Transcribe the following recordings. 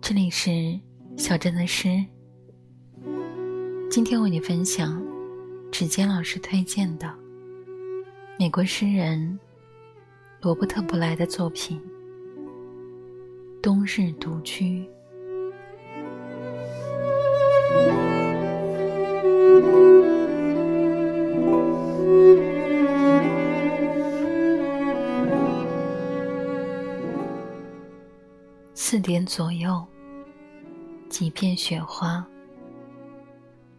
这里是小镇的诗。今天为你分享指尖老师推荐的美国诗人罗伯特·布莱的作品《冬日独居》。点左右，几片雪花。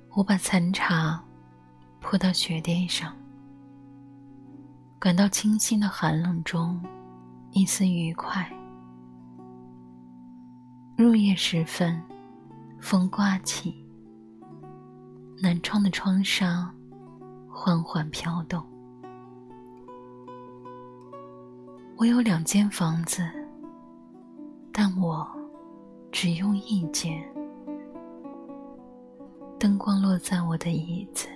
我把残茶铺到雪垫上，感到清新的寒冷中一丝愉快。入夜时分，风刮起，南窗的窗纱缓缓飘动。我有两间房子。但我只用一间。灯光落在我的椅子、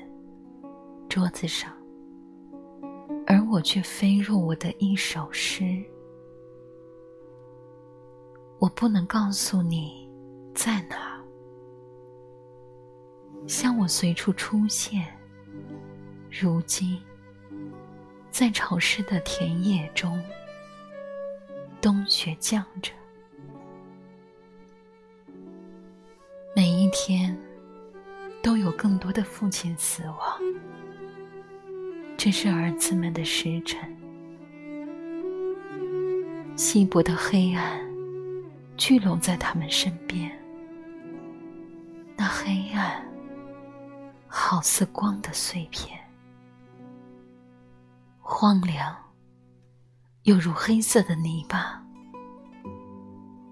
桌子上，而我却飞入我的一首诗。我不能告诉你在哪，像我随处出现。如今，在潮湿的田野中，冬雪降着。的父亲死亡。这是儿子们的时辰。稀薄的黑暗聚拢在他们身边。那黑暗，好似光的碎片，荒凉，又如黑色的泥巴。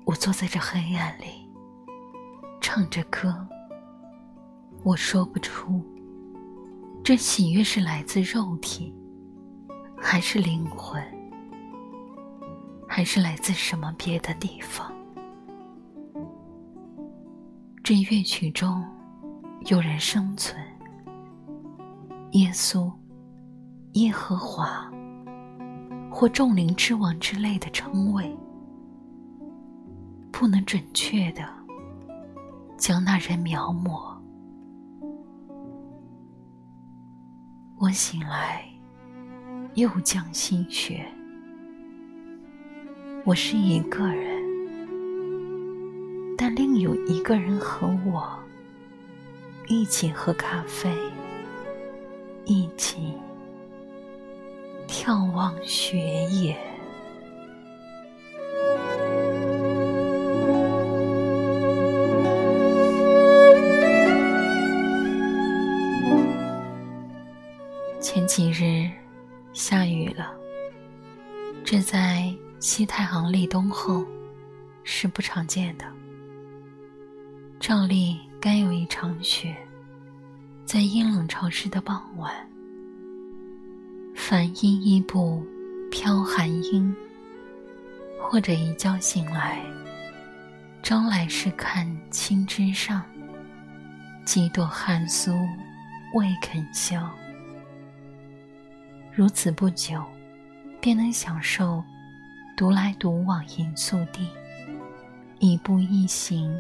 我坐在这黑暗里。唱着歌，我说不出，这喜悦是来自肉体，还是灵魂，还是来自什么别的地方？这乐曲中有人生存，耶稣、耶和华或众灵之王之类的称谓，不能准确的。将那人描摹。我醒来，又降心血。我是一个人，但另有一个人和我一起喝咖啡，一起眺望雪野。几日下雨了，这在西太行立冬后是不常见的。照例该有一场雪，在阴冷潮湿的傍晚，反依依布飘寒音，或者一觉醒来，朝来是看青枝上几朵寒苏未肯消。如此不久，便能享受独来独往吟宿地，一步一行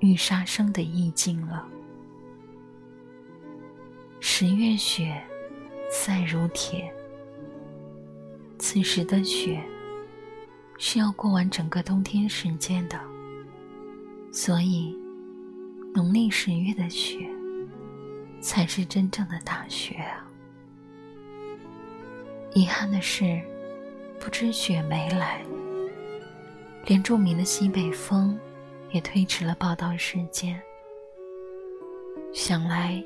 遇杀生的意境了。十月雪，赛如铁。此时的雪，是要过完整个冬天时间的，所以农历十月的雪，才是真正的大雪啊。遗憾的是，不知雪没来，连著名的西北风也推迟了报道时间。想来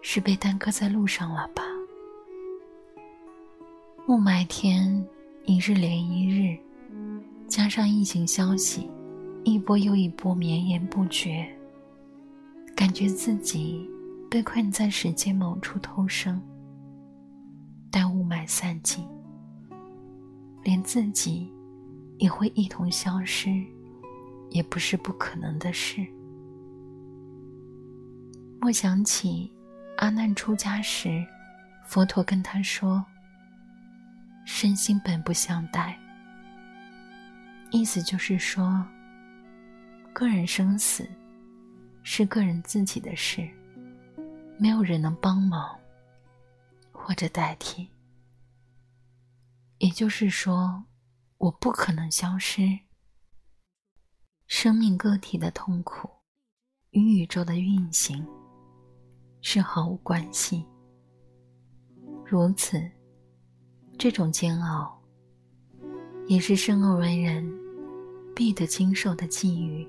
是被耽搁在路上了吧？雾霾天一日连一日，加上疫情消息一波又一波绵延不绝，感觉自己被困在时间某处偷生。待雾霾散尽，连自己也会一同消失，也不是不可能的事。莫想起阿难出家时，佛陀跟他说：“身心本不相待。意思就是说，个人生死是个人自己的事，没有人能帮忙或者代替。也就是说，我不可能消失。生命个体的痛苦与宇宙的运行是毫无关系。如此，这种煎熬也是生而为人必得经受的际遇。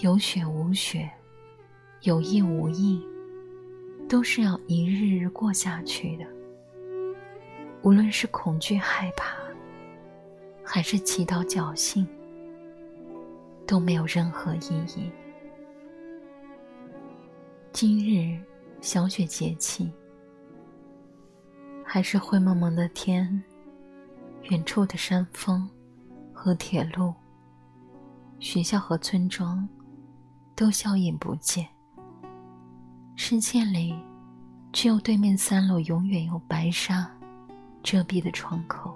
有血无血，有意无意，都是要一日日过下去的。无论是恐惧害怕，还是祈祷侥幸。都没有任何意义。今日小雪节气，还是灰蒙蒙的天，远处的山峰和铁路，学校和村庄，都消隐不见。世界里，只有对面三楼永远有白纱遮蔽的窗口，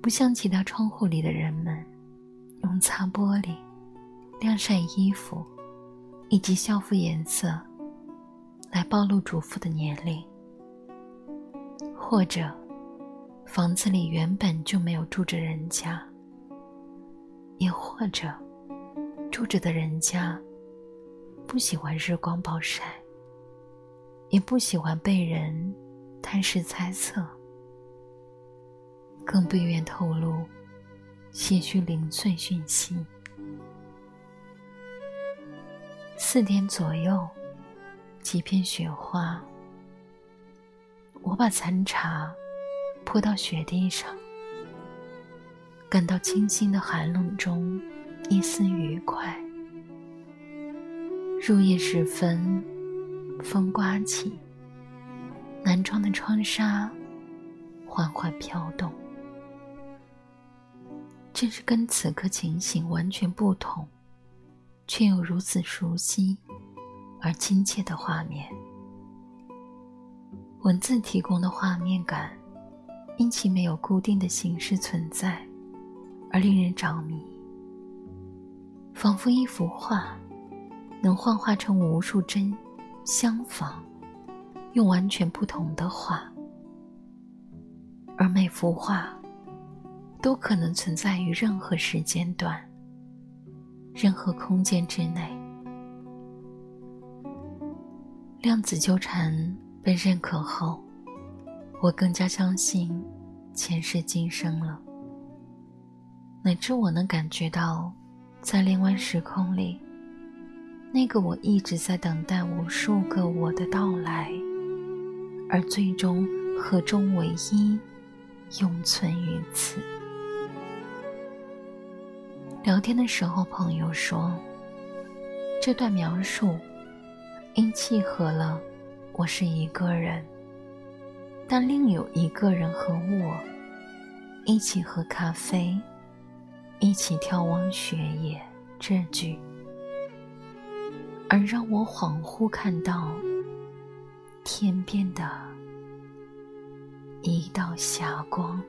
不像其他窗户里的人们。用擦玻璃、晾晒衣服以及校服颜色来暴露主妇的年龄，或者房子里原本就没有住着人家，也或者住着的人家不喜欢日光暴晒，也不喜欢被人探视猜测，更不愿透露。些许零碎讯息。四点左右，几片雪花。我把残茶泼到雪地上，感到清新的寒冷中一丝愉快。入夜时分，风刮起，南窗的窗纱缓缓飘动。这是跟此刻情形完全不同，却又如此熟悉而亲切的画面。文字提供的画面感，因其没有固定的形式存在，而令人着迷，仿佛一幅画能幻化成无数帧相仿用完全不同的画，而每幅画。都可能存在于任何时间段、任何空间之内。量子纠缠被认可后，我更加相信前世今生了，乃至我能感觉到，在另外时空里，那个我一直在等待无数个我的到来，而最终合中唯一，永存于此。聊天的时候，朋友说：“这段描述因契合了我是一个人，但另有一个人和我一起喝咖啡，一起眺望雪野。”这句，而让我恍惚看到天边的一道霞光。